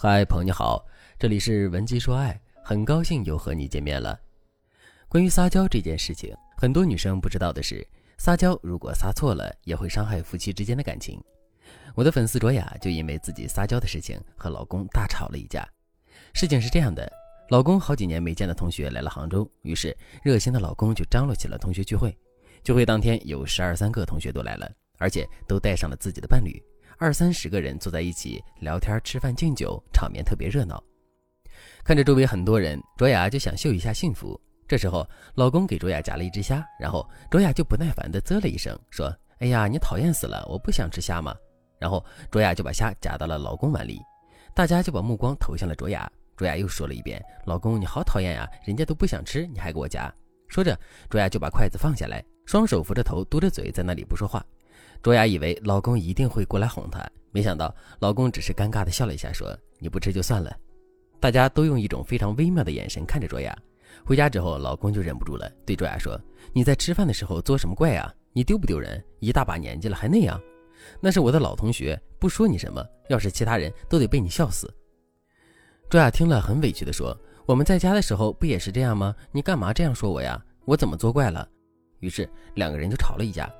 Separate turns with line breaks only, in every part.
嗨，朋友你好，这里是文姬说爱，很高兴又和你见面了。关于撒娇这件事情，很多女生不知道的是，撒娇如果撒错了，也会伤害夫妻之间的感情。我的粉丝卓雅就因为自己撒娇的事情和老公大吵了一架。事情是这样的，老公好几年没见的同学来了杭州，于是热心的老公就张罗起了同学聚会。聚会当天有十二三个同学都来了，而且都带上了自己的伴侣。二三十个人坐在一起聊天、吃饭、敬酒，场面特别热闹。看着周围很多人，卓雅就想秀一下幸福。这时候，老公给卓雅夹了一只虾，然后卓雅就不耐烦地啧了一声，说：“哎呀，你讨厌死了！我不想吃虾嘛。”然后卓雅就把虾夹到了老公碗里，大家就把目光投向了卓雅。卓雅又说了一遍：“老公，你好讨厌呀，人家都不想吃，你还给我夹。”说着，卓雅就把筷子放下来，双手扶着头，嘟着嘴，在那里不说话。卓雅以为老公一定会过来哄她，没想到老公只是尴尬的笑了一下，说：“你不吃就算了。”大家都用一种非常微妙的眼神看着卓雅。回家之后，老公就忍不住了，对卓雅说：“你在吃饭的时候作什么怪啊？你丢不丢人？一大把年纪了还那样？那是我的老同学，不说你什么，要是其他人都得被你笑死。”卓雅听了很委屈的说：“我们在家的时候不也是这样吗？你干嘛这样说我呀？我怎么作怪了？”于是两个人就吵了一架。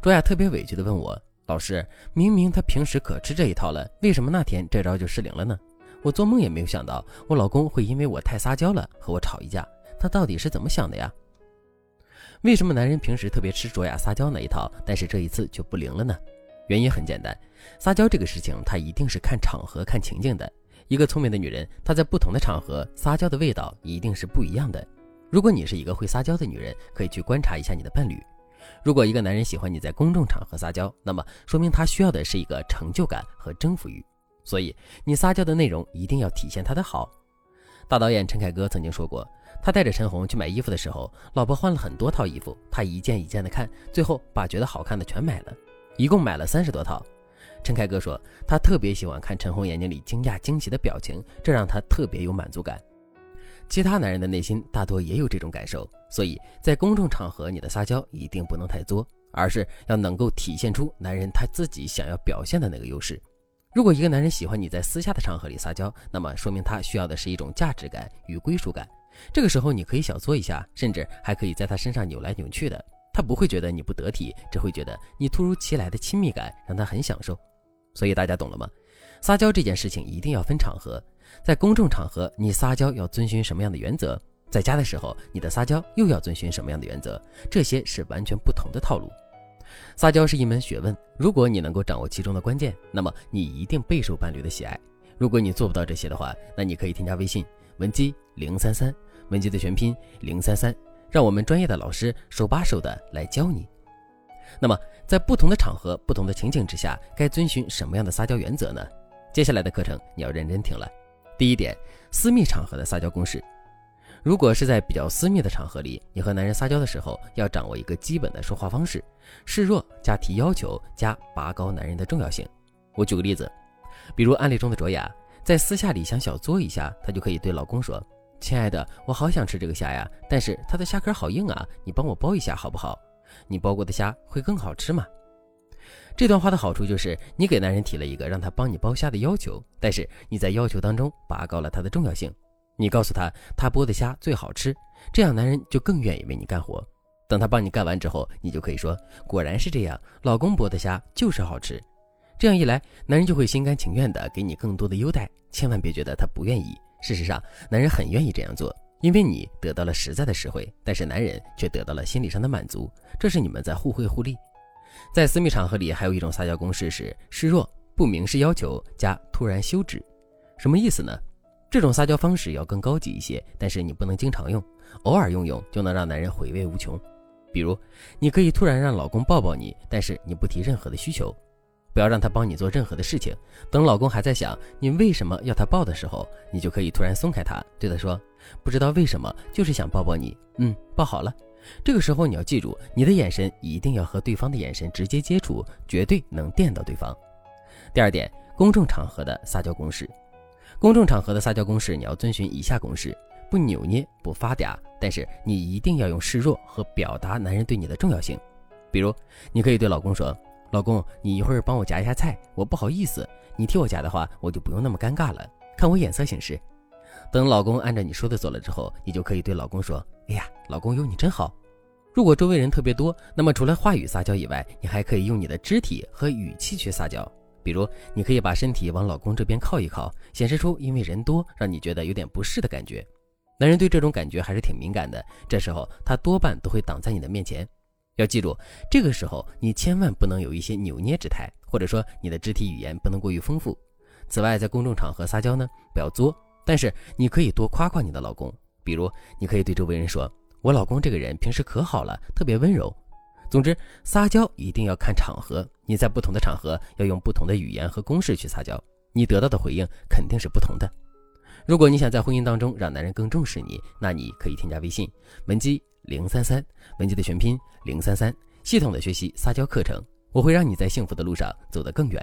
卓雅特别委屈地问我：“老师，明明他平时可吃这一套了，为什么那天这招就失灵了呢？我做梦也没有想到，我老公会因为我太撒娇了和我吵一架。他到底是怎么想的呀？为什么男人平时特别吃卓雅撒娇那一套，但是这一次就不灵了呢？原因很简单，撒娇这个事情，它一定是看场合、看情境的。一个聪明的女人，她在不同的场合撒娇的味道一定是不一样的。如果你是一个会撒娇的女人，可以去观察一下你的伴侣。”如果一个男人喜欢你在公众场合撒娇，那么说明他需要的是一个成就感和征服欲，所以你撒娇的内容一定要体现他的好。大导演陈凯歌曾经说过，他带着陈红去买衣服的时候，老婆换了很多套衣服，他一件一件的看，最后把觉得好看的全买了，一共买了三十多套。陈凯歌说，他特别喜欢看陈红眼睛里惊讶惊喜的表情，这让他特别有满足感。其他男人的内心大多也有这种感受，所以在公众场合，你的撒娇一定不能太作，而是要能够体现出男人他自己想要表现的那个优势。如果一个男人喜欢你在私下的场合里撒娇，那么说明他需要的是一种价值感与归属感。这个时候，你可以小作一下，甚至还可以在他身上扭来扭去的，他不会觉得你不得体，只会觉得你突如其来的亲密感让他很享受。所以大家懂了吗？撒娇这件事情一定要分场合。在公众场合，你撒娇要遵循什么样的原则？在家的时候，你的撒娇又要遵循什么样的原则？这些是完全不同的套路。撒娇是一门学问，如果你能够掌握其中的关键，那么你一定备受伴侣的喜爱。如果你做不到这些的话，那你可以添加微信文姬零三三，文姬的全拼零三三，让我们专业的老师手把手的来教你。那么，在不同的场合、不同的情景之下，该遵循什么样的撒娇原则呢？接下来的课程你要认真听了。第一点，私密场合的撒娇公式。如果是在比较私密的场合里，你和男人撒娇的时候，要掌握一个基本的说话方式：示弱加提要求加拔高男人的重要性。我举个例子，比如案例中的卓雅，在私下里想小作一下，她就可以对老公说：“亲爱的，我好想吃这个虾呀，但是它的虾壳好硬啊，你帮我剥一下好不好？你剥过的虾会更好吃吗？”这段话的好处就是，你给男人提了一个让他帮你剥虾的要求，但是你在要求当中拔高了他的重要性。你告诉他，他剥的虾最好吃，这样男人就更愿意为你干活。等他帮你干完之后，你就可以说，果然是这样，老公剥的虾就是好吃。这样一来，男人就会心甘情愿的给你更多的优待。千万别觉得他不愿意，事实上，男人很愿意这样做，因为你得到了实在的实惠，但是男人却得到了心理上的满足，这是你们在互惠互利。在私密场合里，还有一种撒娇公式是示弱不明示要求加突然休止，什么意思呢？这种撒娇方式要更高级一些，但是你不能经常用，偶尔用用就能让男人回味无穷。比如，你可以突然让老公抱抱你，但是你不提任何的需求，不要让他帮你做任何的事情。等老公还在想你为什么要他抱的时候，你就可以突然松开他，对他说：“不知道为什么，就是想抱抱你。”嗯，抱好了。这个时候你要记住，你的眼神一定要和对方的眼神直接接触，绝对能电到对方。第二点，公众场合的撒娇公式。公众场合的撒娇公式，你要遵循以下公式：不扭捏，不发嗲，但是你一定要用示弱和表达男人对你的重要性。比如，你可以对老公说：“老公，你一会儿帮我夹一下菜，我不好意思，你替我夹的话，我就不用那么尴尬了。”看我眼色行事。等老公按照你说的做了之后，你就可以对老公说：“哎呀，老公有你真好。”如果周围人特别多，那么除了话语撒娇以外，你还可以用你的肢体和语气去撒娇。比如，你可以把身体往老公这边靠一靠，显示出因为人多让你觉得有点不适的感觉。男人对这种感觉还是挺敏感的，这时候他多半都会挡在你的面前。要记住，这个时候你千万不能有一些扭捏之态，或者说你的肢体语言不能过于丰富。此外，在公众场合撒娇呢，不要作，但是你可以多夸夸你的老公。比如，你可以对周围人说：“我老公这个人平时可好了，特别温柔。”总之，撒娇一定要看场合，你在不同的场合要用不同的语言和公式去撒娇，你得到的回应肯定是不同的。如果你想在婚姻当中让男人更重视你，那你可以添加微信文姬零三三，文姬的全拼零三三，系统的学习撒娇课程，我会让你在幸福的路上走得更远。